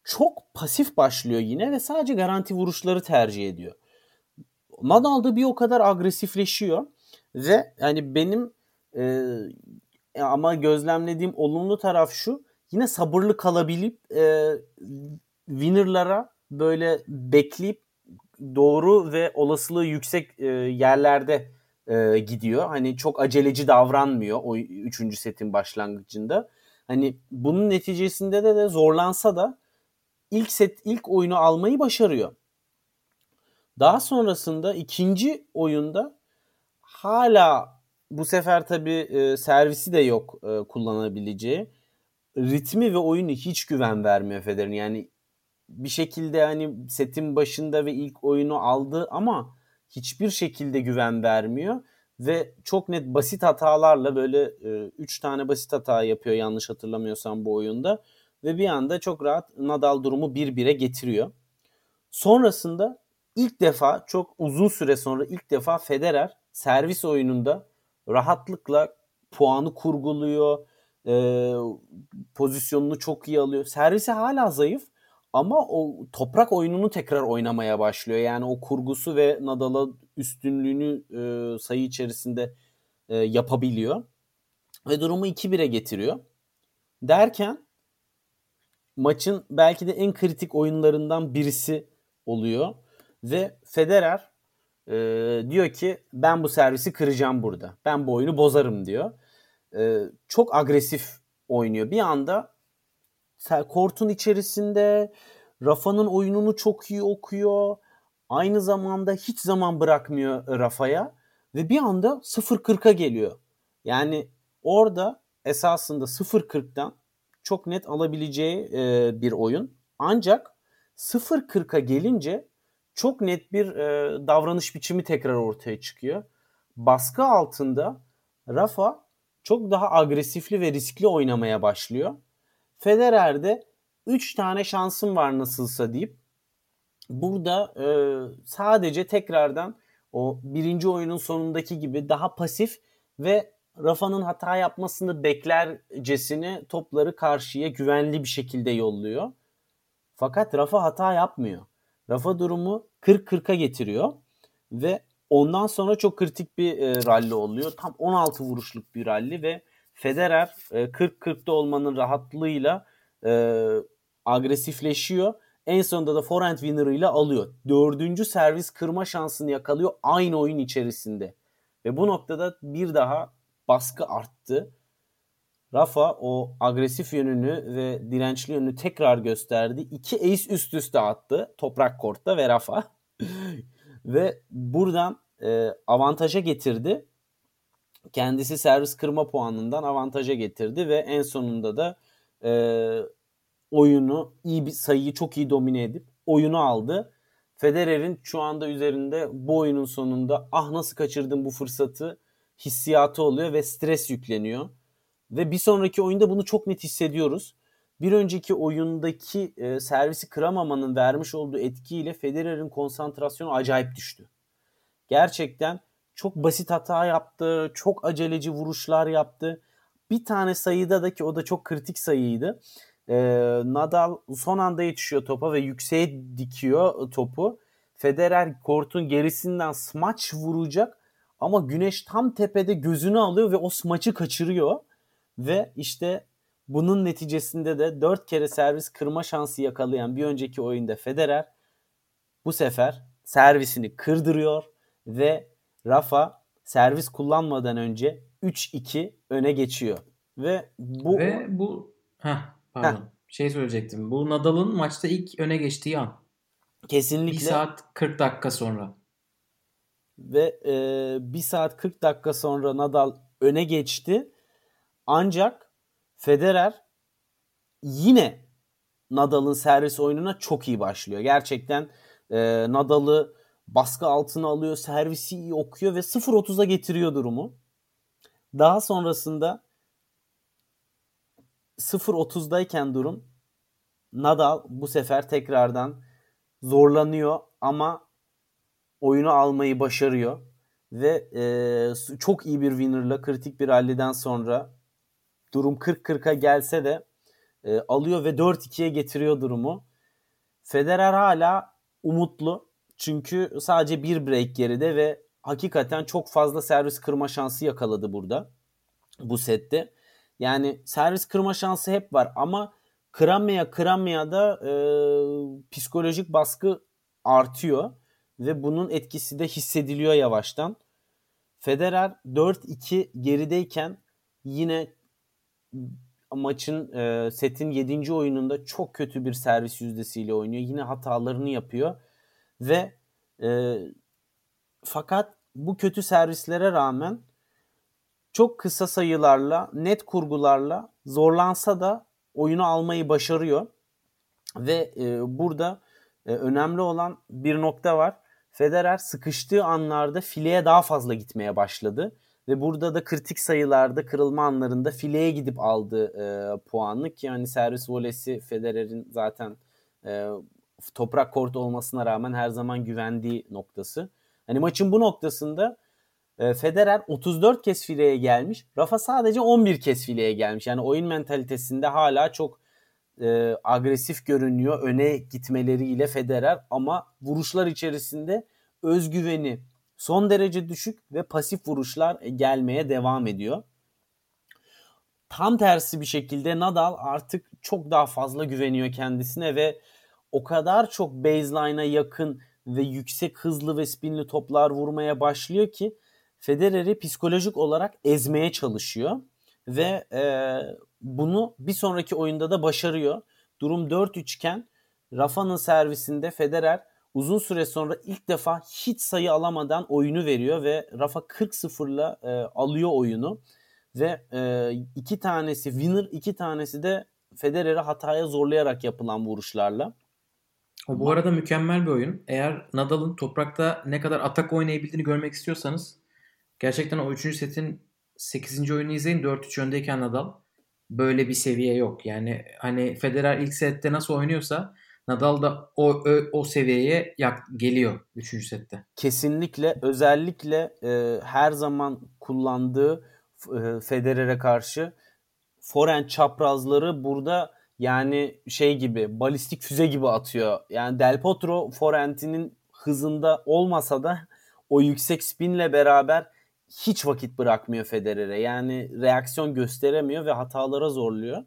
çok pasif başlıyor yine ve sadece garanti vuruşları tercih ediyor. Nadal da bir o kadar agresifleşiyor ve yani benim e, ama gözlemlediğim olumlu taraf şu yine sabırlı kalabilip e, winner'lara böyle bekleyip doğru ve olasılığı yüksek e, yerlerde e, gidiyor. Hani çok aceleci davranmıyor o üçüncü setin başlangıcında. Hani bunun neticesinde de, de zorlansa da ilk set ilk oyunu almayı başarıyor. Daha sonrasında ikinci oyunda hala bu sefer tabi e, servisi de yok e, kullanabileceği. Ritmi ve oyunu hiç güven vermiyor Federer'in. Yani bir şekilde hani setin başında ve ilk oyunu aldı ama hiçbir şekilde güven vermiyor ve çok net basit hatalarla böyle 3 e, tane basit hata yapıyor yanlış hatırlamıyorsam bu oyunda ve bir anda çok rahat Nadal durumu 1-1'e getiriyor. Sonrasında ilk defa çok uzun süre sonra ilk defa Federer servis oyununda rahatlıkla puanı kurguluyor. E, pozisyonunu çok iyi alıyor. Servisi hala zayıf ama o toprak oyununu tekrar oynamaya başlıyor. Yani o kurgusu ve Nadal'a üstünlüğünü e, sayı içerisinde e, yapabiliyor. Ve durumu 2-1'e getiriyor. Derken maçın belki de en kritik oyunlarından birisi oluyor. Ve Federer e, diyor ki ben bu servisi kıracağım burada. Ben bu oyunu bozarım diyor. E, çok agresif oynuyor. Bir anda kortun içerisinde Rafa'nın oyununu çok iyi okuyor. Aynı zamanda hiç zaman bırakmıyor Rafa'ya ve bir anda 0-40'a geliyor. Yani orada esasında 0-40'dan çok net alabileceği e, bir oyun. Ancak 0-40'a gelince çok net bir e, davranış biçimi tekrar ortaya çıkıyor. Baskı altında Rafa çok daha agresifli ve riskli oynamaya başlıyor. Federer'de 3 tane şansım var nasılsa deyip burada e, sadece tekrardan o birinci oyunun sonundaki gibi daha pasif ve Rafa'nın hata yapmasını beklercesine topları karşıya güvenli bir şekilde yolluyor. Fakat Rafa hata yapmıyor. Rafa durumu 40-40'a getiriyor Ve ondan sonra çok kritik bir e, rally oluyor. Tam 16 vuruşluk bir rally ve Federer e, 40-40'da olmanın rahatlığıyla e, agresifleşiyor. En sonunda da forehand winner'ıyla alıyor. Dördüncü servis kırma şansını yakalıyor aynı oyun içerisinde. Ve bu noktada bir daha baskı arttı. Rafa o agresif yönünü ve dirençli yönünü tekrar gösterdi. İki ace üst üste attı toprak kortta ve Rafa. ve buradan e, avantaja getirdi. Kendisi servis kırma puanından avantaja getirdi ve en sonunda da e, oyunu iyi bir sayıyı çok iyi domine edip oyunu aldı. Federer'in şu anda üzerinde bu oyunun sonunda ah nasıl kaçırdım bu fırsatı hissiyatı oluyor ve stres yükleniyor. Ve bir sonraki oyunda bunu çok net hissediyoruz. Bir önceki oyundaki e, servisi kıramamanın vermiş olduğu etkiyle Federer'in konsantrasyonu acayip düştü. Gerçekten çok basit hata yaptı, çok aceleci vuruşlar yaptı. Bir tane sayıda da ki o da çok kritik sayıydı. E, Nadal son anda yetişiyor topa ve yükseğe dikiyor topu. Federer kortun gerisinden smaç vuracak ama Güneş tam tepede gözünü alıyor ve o smaçı kaçırıyor. Ve işte bunun neticesinde de 4 kere servis kırma şansı yakalayan bir önceki oyunda Federer bu sefer servisini kırdırıyor ve Rafa servis kullanmadan önce 3-2 öne geçiyor. Ve bu Ve bu heh, pardon. Heh. Şey söyleyecektim. Bu Nadal'ın maçta ilk öne geçtiği an. kesinlikle 1 saat 40 dakika sonra. ve e, 1 saat 40 dakika sonra Nadal öne geçti. Ancak Federer yine Nadal'ın servis oyununa çok iyi başlıyor. Gerçekten e, Nadal'ı baskı altına alıyor, servisi iyi okuyor ve 0-30'a getiriyor durumu. Daha sonrasında 0-30'dayken durum Nadal bu sefer tekrardan zorlanıyor ama oyunu almayı başarıyor ve e, çok iyi bir winner'la kritik bir ralliden sonra durum 40-40'a gelse de e, alıyor ve 4-2'ye getiriyor durumu. Federer hala umutlu çünkü sadece bir break geride ve hakikaten çok fazla servis kırma şansı yakaladı burada bu sette. Yani servis kırma şansı hep var ama kıramaya kıramaya da e, psikolojik baskı artıyor ve bunun etkisi de hissediliyor yavaştan. Federer 4-2 gerideyken yine maçın e, setin 7. oyununda çok kötü bir servis yüzdesiyle oynuyor. Yine hatalarını yapıyor ve e, fakat bu kötü servislere rağmen çok kısa sayılarla, net kurgularla zorlansa da oyunu almayı başarıyor. Ve e, burada e, önemli olan bir nokta var. Federer sıkıştığı anlarda fileye daha fazla gitmeye başladı. Ve burada da kritik sayılarda kırılma anlarında fileye gidip aldı e, puanı yani servis volesi Federer'in zaten e, toprak kort olmasına rağmen her zaman güvendiği noktası. Hani maçın bu noktasında e, Federer 34 kez fileye gelmiş. Rafa sadece 11 kez fileye gelmiş. Yani oyun mentalitesinde hala çok e, agresif görünüyor öne gitmeleriyle Federer ama vuruşlar içerisinde özgüveni son derece düşük ve pasif vuruşlar gelmeye devam ediyor. Tam tersi bir şekilde Nadal artık çok daha fazla güveniyor kendisine ve o kadar çok baseline'a yakın ve yüksek hızlı ve spinli toplar vurmaya başlıyor ki Federer'i psikolojik olarak ezmeye çalışıyor ve e, bunu bir sonraki oyunda da başarıyor. Durum 4-3 iken Rafa'nın servisinde Federer uzun süre sonra ilk defa hiç sayı alamadan oyunu veriyor ve Rafa 40-0'la e, alıyor oyunu ve e, iki tanesi winner iki tanesi de Federer'i hataya zorlayarak yapılan vuruşlarla. O bu arada mükemmel bir oyun. Eğer Nadal'ın toprakta ne kadar atak oynayabildiğini görmek istiyorsanız gerçekten o 3. setin 8. oyunu izleyin. 4-3 öndeyken Nadal böyle bir seviye yok. Yani hani Federer ilk sette nasıl oynuyorsa Nadal da o o, o seviyeye yak, geliyor 3. sette. Kesinlikle özellikle e, her zaman kullandığı e, Federer'e karşı forehand çaprazları burada yani şey gibi balistik füze gibi atıyor. Yani Del Potro forehand'inin hızında olmasa da o yüksek spinle beraber hiç vakit bırakmıyor Federer'e. Yani reaksiyon gösteremiyor ve hatalara zorluyor.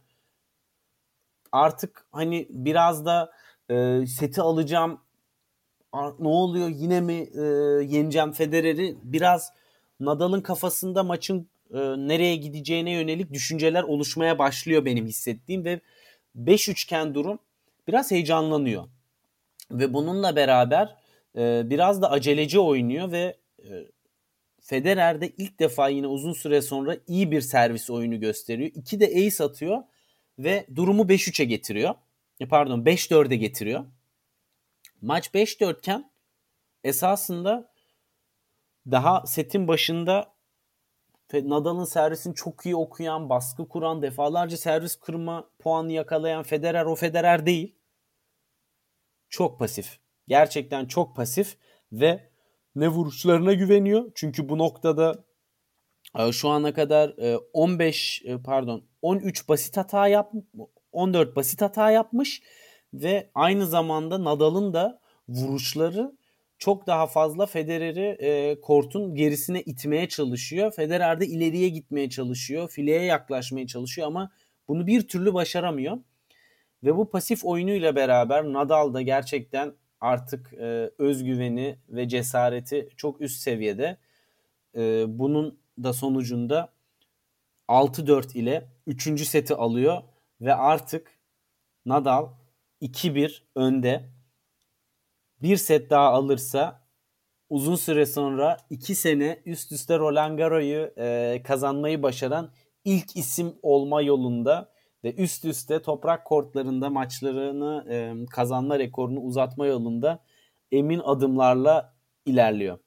Artık hani biraz da e, seti alacağım ne oluyor yine mi e, yeneceğim Federer'i biraz Nadal'ın kafasında maçın e, nereye gideceğine yönelik düşünceler oluşmaya başlıyor benim hissettiğim ve 5 üçgen durum biraz heyecanlanıyor. Ve bununla beraber e, biraz da aceleci oynuyor ve e, Federer de ilk defa yine uzun süre sonra iyi bir servis oyunu gösteriyor. İki de ace atıyor ve durumu 5-3'e getiriyor. E, pardon 5-4'e getiriyor. Maç 5-4 iken esasında daha setin başında Nadal'ın servisini çok iyi okuyan, baskı kuran, defalarca servis kırma puanı yakalayan Federer o Federer değil. Çok pasif. Gerçekten çok pasif ve ne vuruşlarına güveniyor. Çünkü bu noktada e, şu ana kadar 15 e, e, pardon 13 basit hata yap 14 basit hata yapmış ve aynı zamanda Nadal'ın da vuruşları çok daha fazla Federer'i e, kortun gerisine itmeye çalışıyor. Federer de ileriye gitmeye çalışıyor. Fileye yaklaşmaya çalışıyor ama bunu bir türlü başaramıyor. Ve bu pasif oyunuyla beraber Nadal da gerçekten artık e, özgüveni ve cesareti çok üst seviyede. E, bunun da sonucunda 6-4 ile 3. seti alıyor ve artık Nadal 2-1 önde bir set daha alırsa uzun süre sonra iki sene üst üste Roland Garros'u e, kazanmayı başaran ilk isim olma yolunda ve üst üste toprak kortlarında maçlarını e, kazanma rekorunu uzatma yolunda emin adımlarla ilerliyor.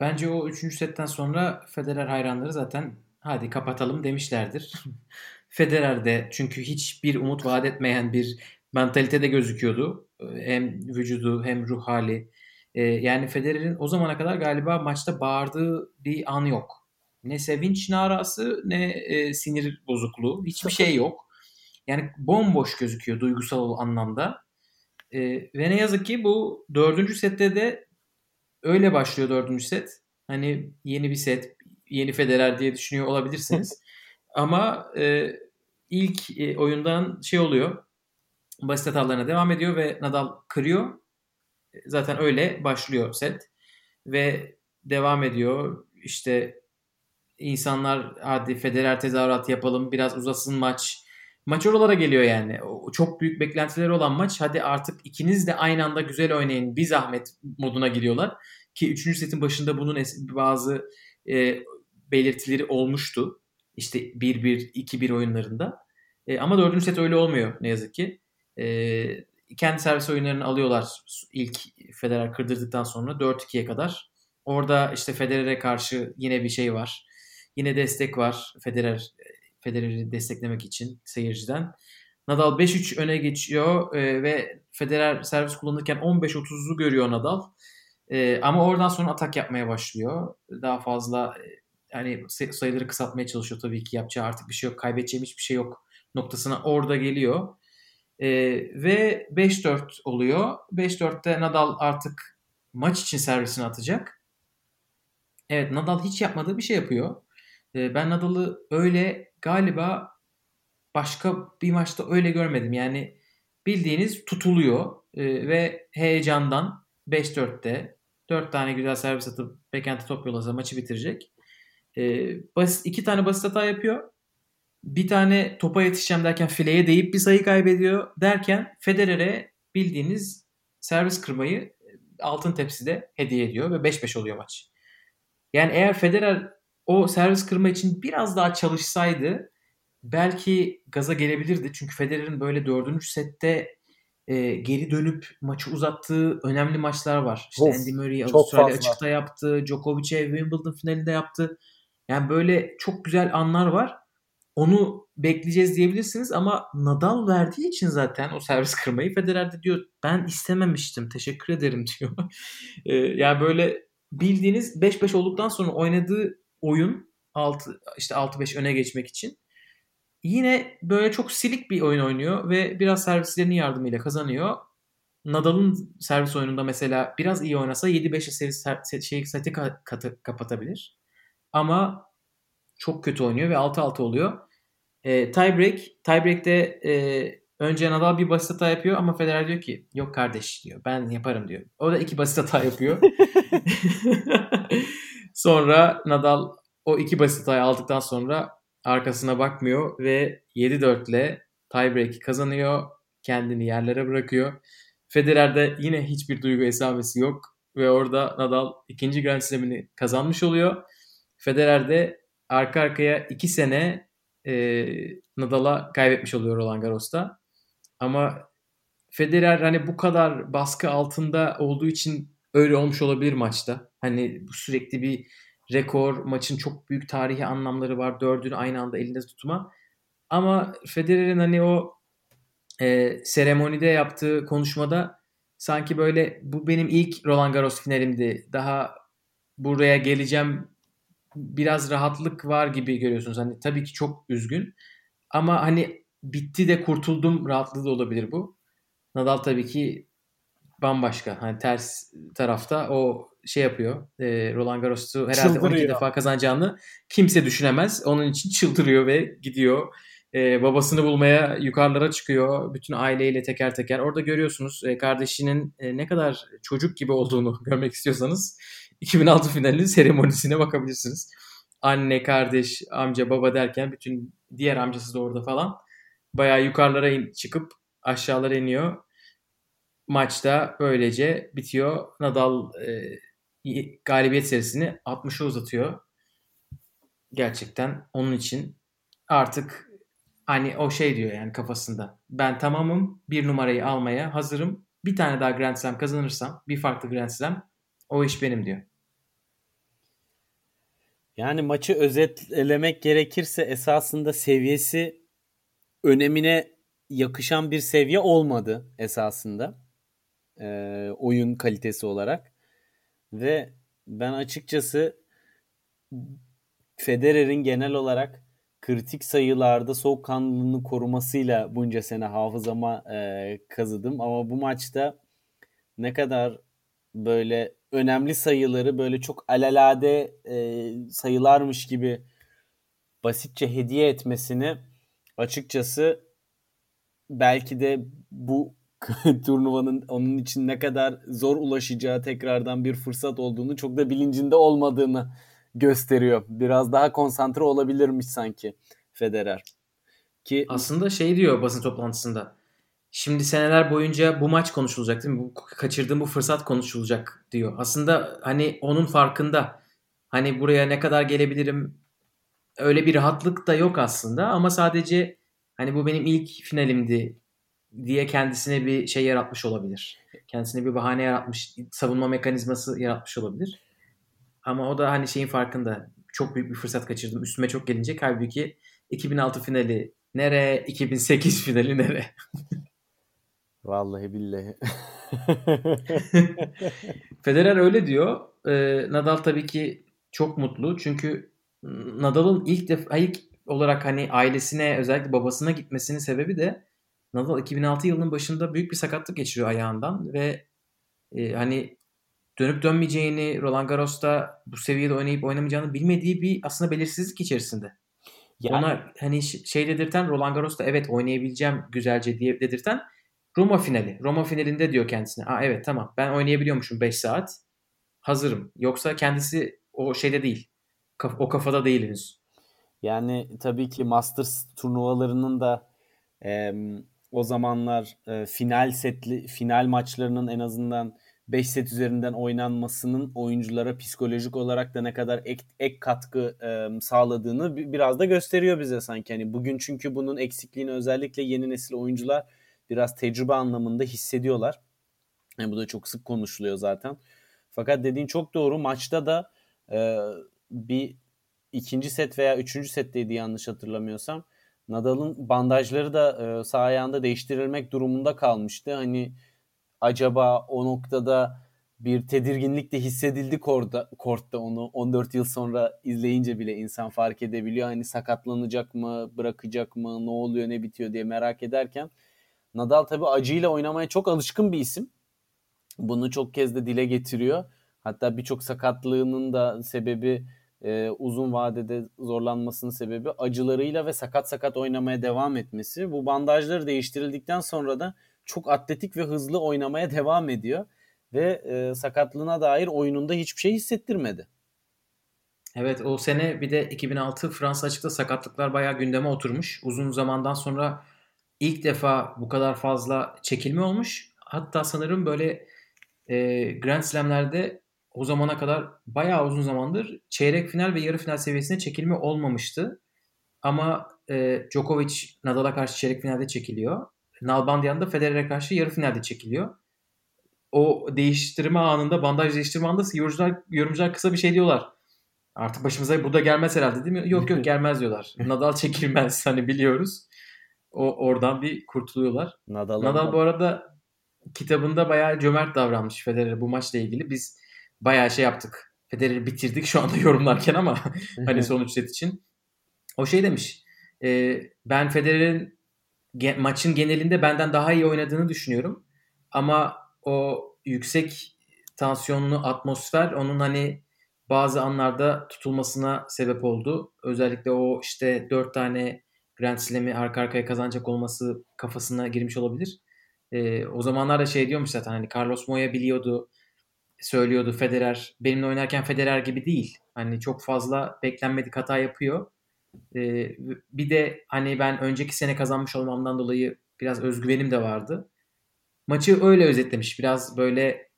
Bence o üçüncü setten sonra Federer hayranları zaten hadi kapatalım demişlerdir. Federer de çünkü hiçbir umut vaat etmeyen bir mentalitede gözüküyordu. Hem vücudu hem ruh hali. E, yani Federer'in o zamana kadar galiba maçta bağırdığı bir an yok. Ne sevinç narası ne e, sinir bozukluğu. Hiçbir şey yok. Yani bomboş gözüküyor duygusal anlamda. E, ve ne yazık ki bu dördüncü sette de öyle başlıyor dördüncü set. Hani yeni bir set, yeni Federer diye düşünüyor olabilirsiniz. Ama e, ilk e, oyundan şey oluyor basit hatalarına devam ediyor ve Nadal kırıyor. Zaten öyle başlıyor set. Ve devam ediyor. İşte insanlar hadi Federer tezahürat yapalım biraz uzasın maç. Maç oralara geliyor yani. O çok büyük beklentileri olan maç. Hadi artık ikiniz de aynı anda güzel oynayın. Bir zahmet moduna giriyorlar. Ki 3. setin başında bunun bazı e, belirtileri olmuştu. İşte 1-1, 2-1 oyunlarında. E, ama 4. set öyle olmuyor ne yazık ki. E, kendi servis oyunlarını alıyorlar ilk Federer kırdırdıktan sonra 4-2'ye kadar. Orada işte Federer'e karşı yine bir şey var. Yine destek var Federer Federer'i desteklemek için seyirciden. Nadal 5-3 öne geçiyor e, ve Federer servis kullanırken 15-30'u görüyor Nadal. E, ama oradan sonra atak yapmaya başlıyor. Daha fazla e, yani sayıları kısaltmaya çalışıyor tabii ki yapacağı artık bir şey yok. Kaybedeceğim hiçbir şey yok noktasına orada geliyor. E, ve 5-4 oluyor. 5-4'te Nadal artık maç için servisini atacak. Evet Nadal hiç yapmadığı bir şey yapıyor. E, ben Nadal'ı öyle galiba başka bir maçta öyle görmedim. Yani bildiğiniz tutuluyor e, ve heyecandan 5-4'te 4 tane güzel servis atıp backhand'e top yollasa maçı bitirecek. E, tane basit hata yapıyor bir tane topa yetişeceğim derken fileye deyip bir sayı kaybediyor derken Federer'e bildiğiniz servis kırmayı altın tepside hediye ediyor ve 5-5 oluyor maç. Yani eğer Federer o servis kırma için biraz daha çalışsaydı belki gaza gelebilirdi. Çünkü Federer'in böyle dördüncü sette e, geri dönüp maçı uzattığı önemli maçlar var. İşte of, Andy Murray Avustralya fazla. açıkta yaptı. Djokovic'e Wimbledon finalinde yaptı. Yani böyle çok güzel anlar var onu bekleyeceğiz diyebilirsiniz ama Nadal verdiği için zaten o servis kırmayı Federer de diyor ben istememiştim teşekkür ederim diyor. ee, yani böyle bildiğiniz 5-5 olduktan sonra oynadığı oyun 6 işte 6-5 öne geçmek için yine böyle çok silik bir oyun oynuyor ve biraz servislerinin yardımıyla kazanıyor. Nadal'ın servis oyununda mesela biraz iyi oynasa 7-5 seri şey, seti katı, kapatabilir. Ama çok kötü oynuyor ve 6-6 oluyor. E, tiebreak. Tiebreak'te e, önce Nadal bir basit hata yapıyor ama Federer diyor ki yok kardeş diyor. Ben yaparım diyor. O da iki basit hata yapıyor. sonra Nadal o iki basit hatayı aldıktan sonra arkasına bakmıyor ve 7-4 ile tiebreak'i kazanıyor. Kendini yerlere bırakıyor. Federer'de yine hiçbir duygu esamesi yok ve orada Nadal ikinci Grand Slam'ini kazanmış oluyor. Federer de arka arkaya iki sene e, Nadal'a kaybetmiş oluyor Roland Garros'ta. Ama Federer hani bu kadar baskı altında olduğu için öyle olmuş olabilir maçta. Hani bu sürekli bir rekor, maçın çok büyük tarihi anlamları var. Dördünü aynı anda elinde tutma. Ama Federer'in hani o e, seremonide yaptığı konuşmada sanki böyle bu benim ilk Roland Garros finalimdi. Daha buraya geleceğim biraz rahatlık var gibi görüyorsunuz. Hani tabii ki çok üzgün. Ama hani bitti de kurtuldum rahatlığı da olabilir bu. Nadal tabii ki bambaşka. Hani ters tarafta o şey yapıyor. E, Roland Garros'u herhalde çıldırıyor. 12 defa kazanacağını kimse düşünemez. Onun için çıldırıyor ve gidiyor. E, babasını bulmaya yukarılara çıkıyor. Bütün aileyle teker teker. Orada görüyorsunuz e, kardeşinin e, ne kadar çocuk gibi olduğunu görmek istiyorsanız 2006 finalinin seremonisine bakabilirsiniz. Anne, kardeş, amca, baba derken bütün diğer amcası da orada falan. Bayağı yukarılara in, çıkıp aşağılara iniyor. Maçta böylece bitiyor. Nadal e, galibiyet serisini 60'a uzatıyor. Gerçekten onun için artık hani o şey diyor yani kafasında. Ben tamamım bir numarayı almaya hazırım. Bir tane daha Grand Slam kazanırsam bir farklı Grand Slam o iş benim diyor. Yani maçı özetlemek gerekirse esasında seviyesi önemine yakışan bir seviye olmadı esasında. Ee, oyun kalitesi olarak. Ve ben açıkçası Federer'in genel olarak kritik sayılarda soğukkanlılığını korumasıyla bunca sene hafızama e, kazıdım. Ama bu maçta ne kadar böyle önemli sayıları böyle çok alalade e, sayılarmış gibi basitçe hediye etmesini açıkçası belki de bu turnuvanın onun için ne kadar zor ulaşacağı tekrardan bir fırsat olduğunu çok da bilincinde olmadığını gösteriyor. Biraz daha konsantre olabilirmiş sanki Federer. Ki aslında şey diyor basın toplantısında. Şimdi seneler boyunca bu maç konuşulacak değil mi? Bu kaçırdığım bu fırsat konuşulacak diyor. Aslında hani onun farkında. Hani buraya ne kadar gelebilirim öyle bir rahatlık da yok aslında ama sadece hani bu benim ilk finalimdi diye kendisine bir şey yaratmış olabilir. Kendisine bir bahane yaratmış, savunma mekanizması yaratmış olabilir. Ama o da hani şeyin farkında. Çok büyük bir fırsat kaçırdım. Üstüme çok gelinecek. Halbuki 2006 finali nere, 2008 finali nere? Vallahi billahi. Federer öyle diyor. Ee, Nadal tabii ki çok mutlu. Çünkü Nadal'ın ilk defa ilk olarak hani ailesine özellikle babasına gitmesinin sebebi de Nadal 2006 yılının başında büyük bir sakatlık geçiriyor ayağından ve e, hani dönüp dönmeyeceğini Roland Garros'ta bu seviyede oynayıp oynamayacağını bilmediği bir aslında belirsizlik içerisinde. Yani... Ona hani şey dedirten Roland Garros'ta evet oynayabileceğim güzelce diye dedirten Roma finali. Roma finalinde diyor kendisine. Aa evet tamam ben oynayabiliyormuşum 5 saat. Hazırım. Yoksa kendisi o şeyde değil. O kafada değil henüz. Yani tabii ki Masters turnuvalarının da e, o zamanlar e, final setli final maçlarının en azından 5 set üzerinden oynanmasının oyunculara psikolojik olarak da ne kadar ek, ek katkı e, sağladığını biraz da gösteriyor bize sanki. Yani bugün çünkü bunun eksikliğini özellikle yeni nesil oyuncular biraz tecrübe anlamında hissediyorlar. Yani bu da çok sık konuşuluyor zaten. Fakat dediğin çok doğru. Maçta da e, bir ikinci set veya üçüncü setteydi yanlış hatırlamıyorsam. Nadal'ın bandajları da e, sağ ayağında değiştirilmek durumunda kalmıştı. Hani acaba o noktada bir tedirginlik de hissedildi korda, kortta onu 14 yıl sonra izleyince bile insan fark edebiliyor. Hani sakatlanacak mı, bırakacak mı, ne oluyor, ne bitiyor diye merak ederken Nadal tabii acıyla oynamaya çok alışkın bir isim. Bunu çok kez de dile getiriyor. Hatta birçok sakatlığının da sebebi e, uzun vadede zorlanmasının sebebi acılarıyla ve sakat sakat oynamaya devam etmesi. Bu bandajları değiştirildikten sonra da çok atletik ve hızlı oynamaya devam ediyor ve e, sakatlığına dair oyununda hiçbir şey hissettirmedi. Evet o sene bir de 2006 Fransa açıkta sakatlıklar bayağı gündeme oturmuş. Uzun zamandan sonra ilk defa bu kadar fazla çekilme olmuş. Hatta sanırım böyle e, Grand Slam'lerde o zamana kadar bayağı uzun zamandır çeyrek final ve yarı final seviyesine çekilme olmamıştı. Ama e, Djokovic Nadal'a karşı çeyrek finalde çekiliyor. Nalbandian da Federer'e karşı yarı finalde çekiliyor. O değiştirme anında, bandaj değiştirme anında yorumcular, yorumcular kısa bir şey diyorlar. Artık başımıza bu da gelmez herhalde değil mi? Yok yok gelmez diyorlar. Nadal çekilmez hani biliyoruz. O oradan bir kurtuluyorlar. Nadal, Nadal bu arada kitabında bayağı cömert davranmış Federer bu maçla ilgili. Biz bayağı şey yaptık. Federer'i bitirdik şu anda yorumlarken ama hani sonuç set için. O şey demiş. E, ben Federer'in ge- maçın genelinde benden daha iyi oynadığını düşünüyorum. Ama o yüksek tansiyonlu atmosfer onun hani bazı anlarda tutulmasına sebep oldu. Özellikle o işte dört tane Grand Slam'i arka arkaya kazanacak olması kafasına girmiş olabilir. E, o zamanlarda şey diyormuş zaten hani Carlos Moya biliyordu söylüyordu Federer. Benimle oynarken Federer gibi değil. Hani çok fazla beklenmedik hata yapıyor. Ee, bir de hani ben önceki sene kazanmış olmamdan dolayı biraz özgüvenim de vardı. Maçı öyle özetlemiş. Biraz böyle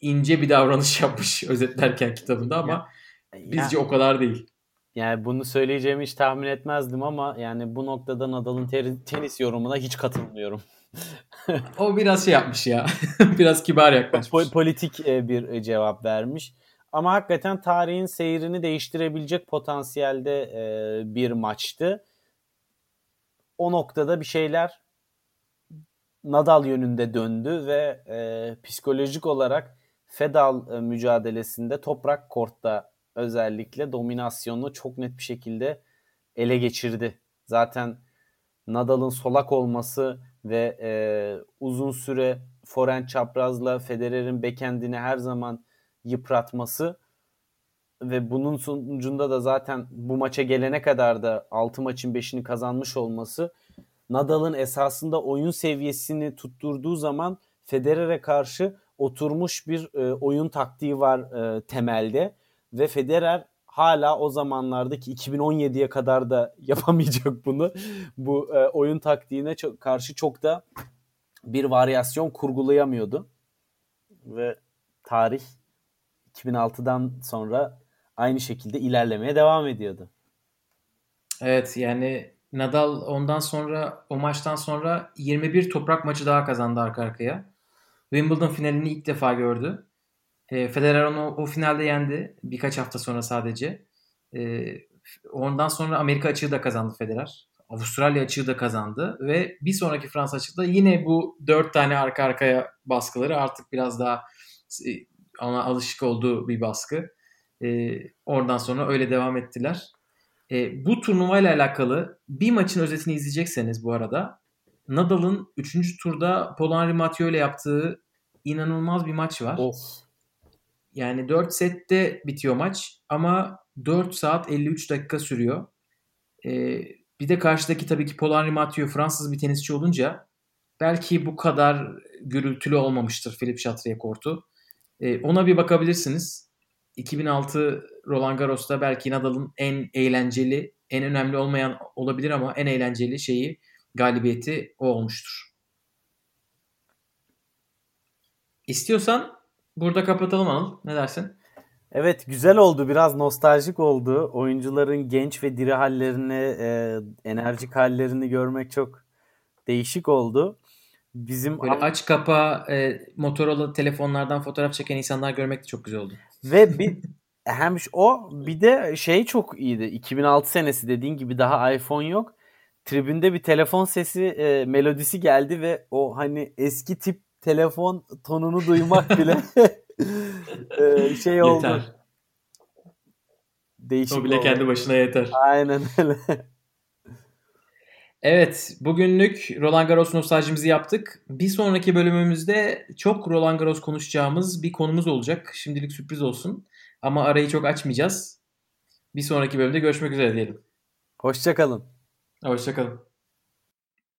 ince bir davranış yapmış özetlerken kitabında ama ya, bizce ya, o kadar değil. Yani bunu söyleyeceğimi hiç tahmin etmezdim ama yani bu noktada Nadal'ın tenis yorumuna hiç katılmıyorum. o biraz şey yapmış ya. biraz kibar yaklaşmış. Politik e, bir e, cevap vermiş. Ama hakikaten tarihin seyrini değiştirebilecek potansiyelde e, bir maçtı. O noktada bir şeyler Nadal yönünde döndü ve psikolojik olarak Fedal mücadelesinde toprak kortta özellikle dominasyonunu çok net bir şekilde ele geçirdi. Zaten Nadal'ın solak olması ve e, uzun süre forehand çaprazla Federer'in backendini her zaman yıpratması ve bunun sonucunda da zaten bu maça gelene kadar da 6 maçın 5'ini kazanmış olması Nadal'ın esasında oyun seviyesini tutturduğu zaman Federer'e karşı oturmuş bir e, oyun taktiği var e, temelde ve Federer hala o zamanlardaki 2017'ye kadar da yapamayacak bunu. Bu e, oyun taktiğine çok, karşı çok da bir varyasyon kurgulayamıyordu. Ve tarih 2006'dan sonra aynı şekilde ilerlemeye devam ediyordu. Evet yani Nadal ondan sonra o maçtan sonra 21 toprak maçı daha kazandı arka arkaya. Wimbledon finalini ilk defa gördü. E, Federer onu o finalde yendi birkaç hafta sonra sadece. E, ondan sonra Amerika açığı da kazandı Federer. Avustralya açığı da kazandı ve bir sonraki Fransa açıkta yine bu dört tane arka arkaya baskıları artık biraz daha e, ona alışık olduğu bir baskı. E, oradan sonra öyle devam ettiler. E, bu turnuvayla alakalı bir maçın özetini izleyecekseniz bu arada Nadal'ın 3. turda Paul Henri Mathieu ile yaptığı inanılmaz bir maç var. Of. Yani 4 sette bitiyor maç ama 4 saat 53 dakika sürüyor. Ee, bir de karşıdaki tabii ki Henri Mathieu Fransız bir tenisçi olunca belki bu kadar gürültülü olmamıştır Philip Chatrier kortu. Ee, ona bir bakabilirsiniz. 2006 Roland Garros'ta belki Nadal'ın en eğlenceli, en önemli olmayan olabilir ama en eğlenceli şeyi galibiyeti o olmuştur. İstiyorsan burada kapatalım Anıl. Ne dersin? Evet güzel oldu. Biraz nostaljik oldu. Oyuncuların genç ve diri hallerini, e, enerjik hallerini görmek çok değişik oldu. Bizim Böyle aç kapa e, Motorola telefonlardan fotoğraf çeken insanlar görmek de çok güzel oldu. Ve bir hem o bir de şey çok iyiydi. 2006 senesi dediğin gibi daha iPhone yok. Tribünde bir telefon sesi e, melodisi geldi ve o hani eski tip telefon tonunu duymak bile e, şey oldu. Yeter. Değişik o bile oldu. kendi başına yeter. Aynen öyle. Evet, bugünlük Roland Garros nostaljimizi yaptık. Bir sonraki bölümümüzde çok Roland Garros konuşacağımız bir konumuz olacak. Şimdilik sürpriz olsun. Ama arayı çok açmayacağız. Bir sonraki bölümde görüşmek üzere diyelim. Hoşçakalın. Hoşçakalın.